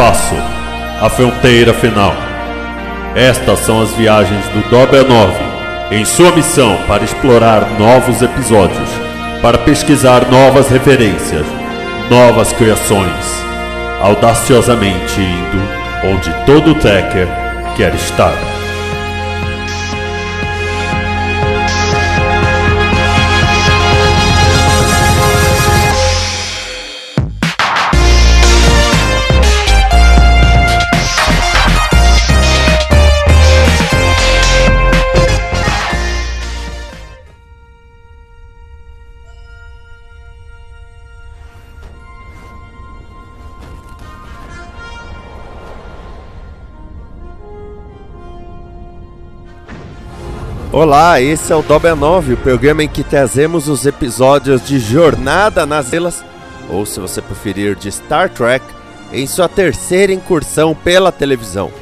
Espaço, a fronteira final. Estas são as viagens do Dobel 9 em sua missão para explorar novos episódios, para pesquisar novas referências, novas criações, audaciosamente indo onde todo Tecker quer estar. Olá, esse é o Dobra 9, o programa em que trazemos os episódios de Jornada nas Estrelas, ou se você preferir, de Star Trek, em sua terceira incursão pela televisão.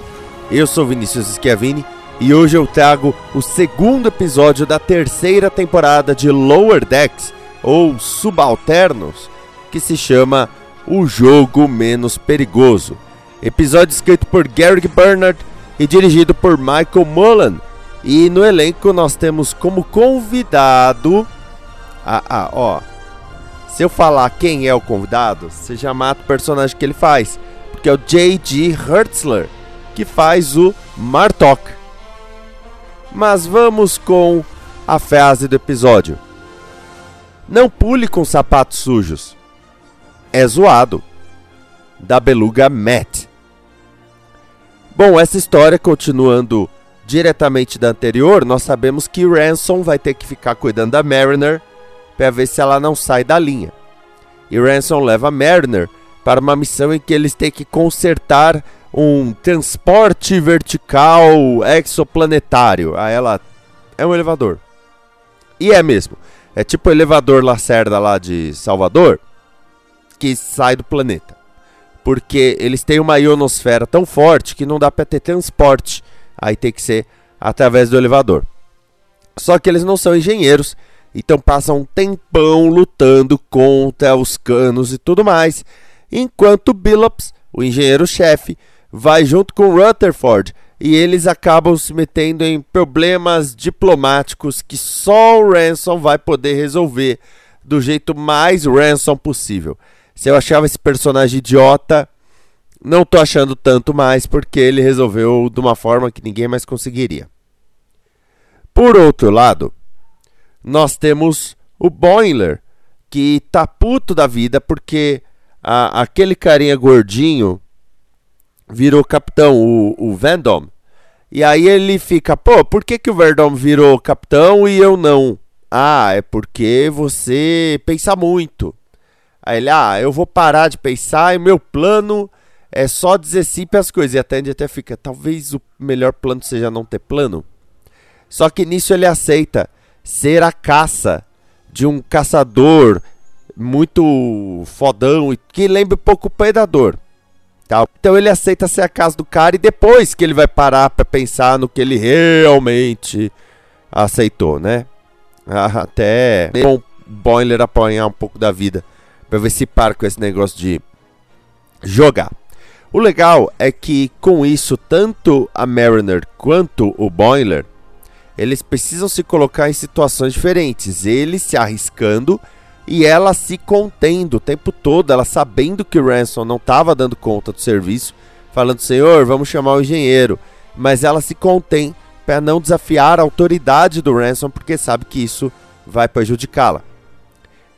Eu sou Vinícius Schiavini e hoje eu trago o segundo episódio da terceira temporada de Lower Decks, ou Subalternos, que se chama O Jogo Menos Perigoso. Episódio escrito por Gary Bernard e dirigido por Michael Mullen e no elenco nós temos como convidado. Ah, ah, ó. Se eu falar quem é o convidado, você já mata o personagem que ele faz. Porque é o J.G. Hertzler, que faz o Martok. Mas vamos com a frase do episódio. Não pule com sapatos sujos. É zoado. Da beluga Matt. Bom, essa história continuando diretamente da anterior, nós sabemos que Ransom vai ter que ficar cuidando da Mariner para ver se ela não sai da linha. E Ransom leva Mariner para uma missão em que eles têm que consertar um transporte vertical exoplanetário. Aí ela é um elevador. E é mesmo. É tipo o elevador Lacerda lá de Salvador que sai do planeta. Porque eles têm uma ionosfera tão forte que não dá para ter transporte aí tem que ser através do elevador. Só que eles não são engenheiros, então passam um tempão lutando contra os canos e tudo mais, enquanto Billups, o engenheiro-chefe, vai junto com Rutherford e eles acabam se metendo em problemas diplomáticos que só o Ransom vai poder resolver do jeito mais Ransom possível. Se eu achava esse personagem idiota, não tô achando tanto mais porque ele resolveu de uma forma que ninguém mais conseguiria. Por outro lado, nós temos o Boiler, que tá puto da vida porque a, aquele carinha gordinho virou capitão, o, o Vendom. E aí ele fica, pô, por que, que o Vendom virou capitão e eu não? Ah, é porque você pensa muito. Aí ele, ah, eu vou parar de pensar e meu plano é só dizer as coisas. E a Tandy até fica, talvez o melhor plano seja não ter plano. Só que nisso ele aceita ser a caça de um caçador muito fodão e que lembra um pouco o predador. Tal. Então ele aceita ser a casa do cara e depois que ele vai parar para pensar no que ele realmente aceitou, né? Ah, até bom Boiler apanhar um pouco da vida para ver se para com esse negócio de jogar. O legal é que com isso tanto a Mariner quanto o Boiler eles precisam se colocar em situações diferentes, ele se arriscando e ela se contendo o tempo todo, ela sabendo que o Ransom não estava dando conta do serviço, falando: "Senhor, vamos chamar o engenheiro", mas ela se contém para não desafiar a autoridade do Ransom porque sabe que isso vai prejudicá-la.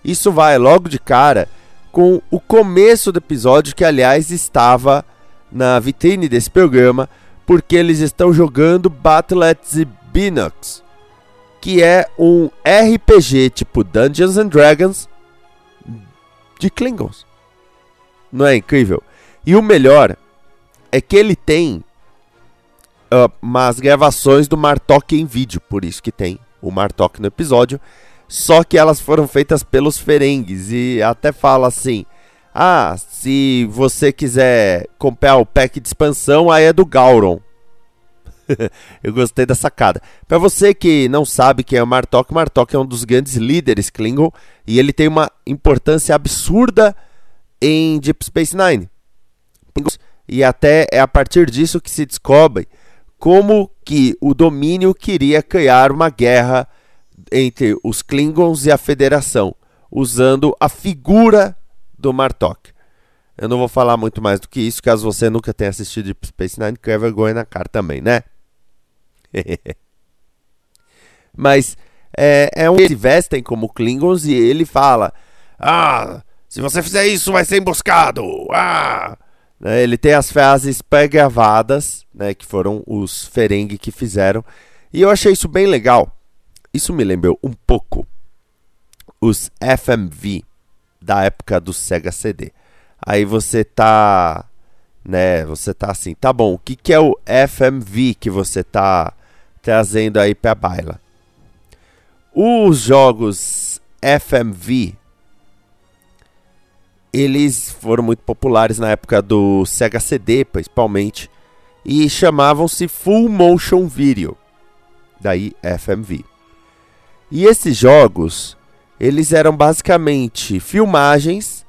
Isso vai logo de cara com o começo do episódio que aliás estava na vitrine desse programa, porque eles estão jogando Battle at the Binox, que é um RPG tipo Dungeons and Dragons de Klingons. Não é incrível? E o melhor é que ele tem uh, umas gravações do Martok em vídeo, por isso que tem o Martok no episódio, só que elas foram feitas pelos Ferengues e até fala assim: "Ah, se você quiser comprar o pack de expansão, aí é do Gauron". eu gostei da sacada. Para você que não sabe quem é o Martok, Martok é um dos grandes líderes Klingon e ele tem uma importância absurda em Deep Space Nine. E até é a partir disso que se descobre como que o domínio queria criar uma guerra entre os Klingons e a Federação, usando a figura do Martok. Eu não vou falar muito mais do que isso, caso você nunca tenha assistido Deep Space Nine, que é vergonha na cara também, né? Mas é, é um se vestem como Klingons e ele fala: Ah, se você fizer isso, vai ser emboscado. Ah! Né, ele tem as frases pré-gravadas, né, que foram os Ferengi que fizeram. E eu achei isso bem legal. Isso me lembrou um pouco os FMV da época do Sega CD. Aí você tá, né, você tá assim, tá bom, o que, que é o FMV que você tá trazendo aí para a baila. Os jogos FMV eles foram muito populares na época do Sega CD, principalmente, e chamavam-se Full Motion Video, daí FMV. E esses jogos, eles eram basicamente filmagens,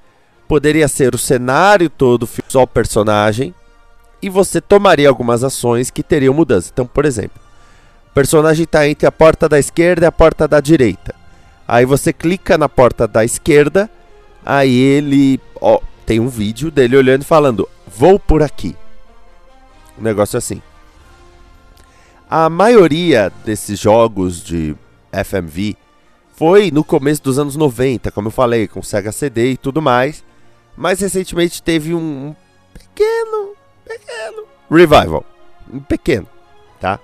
poderia ser o cenário todo, só o personagem, e você tomaria algumas ações que teriam mudança. Então, por exemplo, o personagem está entre a porta da esquerda e a porta da direita. Aí você clica na porta da esquerda, aí ele ó, tem um vídeo dele olhando e falando: "Vou por aqui". Um negócio assim. A maioria desses jogos de FMV foi no começo dos anos 90, como eu falei, com Sega CD e tudo mais. Mas recentemente teve um pequeno, pequeno revival, um pequeno, tá?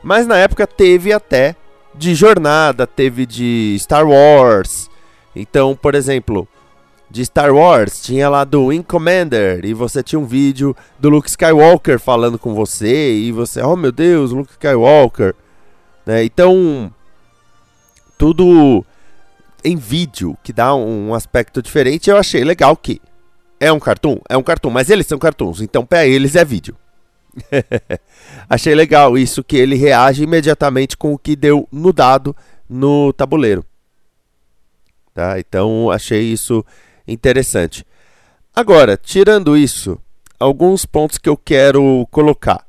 Mas na época teve até de jornada, teve de Star Wars. Então, por exemplo, de Star Wars tinha lá do Wing Commander e você tinha um vídeo do Luke Skywalker falando com você e você, oh meu Deus, Luke Skywalker. Né? Então, tudo em vídeo que dá um aspecto diferente. Eu achei legal que é um cartoon, é um cartoon, mas eles são cartoons, então para eles é vídeo. Achei legal isso que ele reage imediatamente com o que deu no dado no tabuleiro. Tá? Então achei isso interessante. Agora, tirando isso, alguns pontos que eu quero colocar.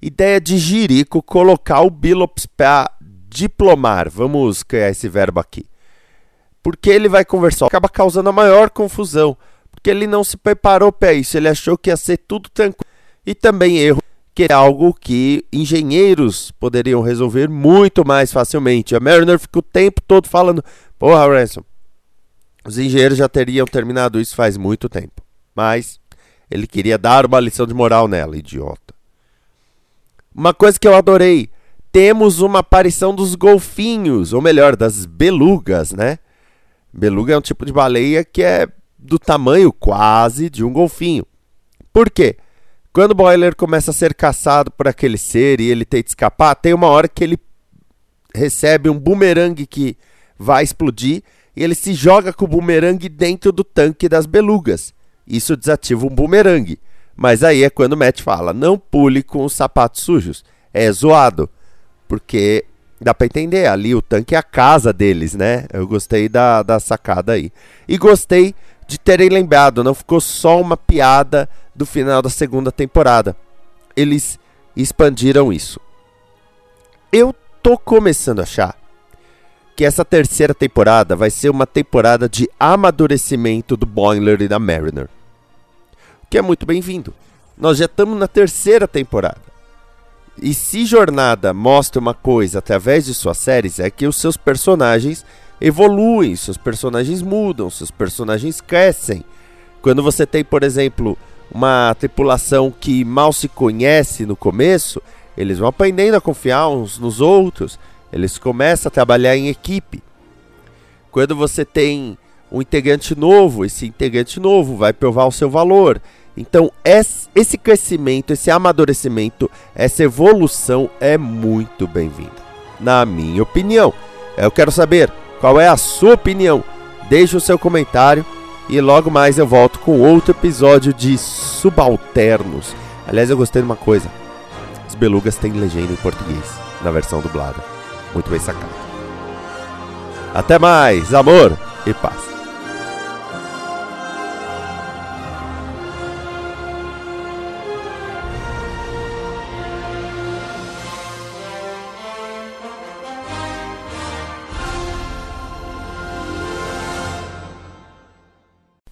Ideia de Jirico colocar o Bilops para diplomar. Vamos criar esse verbo aqui. Porque ele vai conversar, acaba causando a maior confusão. Porque ele não se preparou para isso, ele achou que ia ser tudo tranquilo e também erro que é algo que engenheiros poderiam resolver muito mais facilmente. A Mariner fica o tempo todo falando: Porra, Ransom, os engenheiros já teriam terminado isso faz muito tempo. Mas ele queria dar uma lição de moral nela, idiota. Uma coisa que eu adorei: temos uma aparição dos golfinhos, ou melhor, das belugas, né? Beluga é um tipo de baleia que é do tamanho quase de um golfinho. Por quê? Quando o Boiler começa a ser caçado por aquele ser e ele tenta escapar, tem uma hora que ele recebe um bumerangue que vai explodir e ele se joga com o bumerangue dentro do tanque das belugas. Isso desativa um bumerangue. Mas aí é quando o Matt fala: não pule com os sapatos sujos. É zoado. Porque dá pra entender, ali o tanque é a casa deles, né? Eu gostei da, da sacada aí. E gostei de terem lembrado, não ficou só uma piada do final da segunda temporada. Eles expandiram isso. Eu tô começando a achar que essa terceira temporada vai ser uma temporada de amadurecimento do Boiler e da Mariner. O que é muito bem-vindo. Nós já estamos na terceira temporada. E se Jornada mostra uma coisa através de suas séries, é que os seus personagens evoluem, seus personagens mudam, seus personagens crescem. Quando você tem, por exemplo, uma tripulação que mal se conhece no começo, eles vão aprendendo a confiar uns nos outros, eles começam a trabalhar em equipe. Quando você tem um integrante novo, esse integrante novo vai provar o seu valor. Então, esse crescimento, esse amadurecimento, essa evolução é muito bem-vinda, na minha opinião. Eu quero saber qual é a sua opinião. Deixe o seu comentário e logo mais eu volto com outro episódio de Subalternos. Aliás, eu gostei de uma coisa: os belugas têm legenda em português, na versão dublada. Muito bem sacado. Até mais, amor e paz.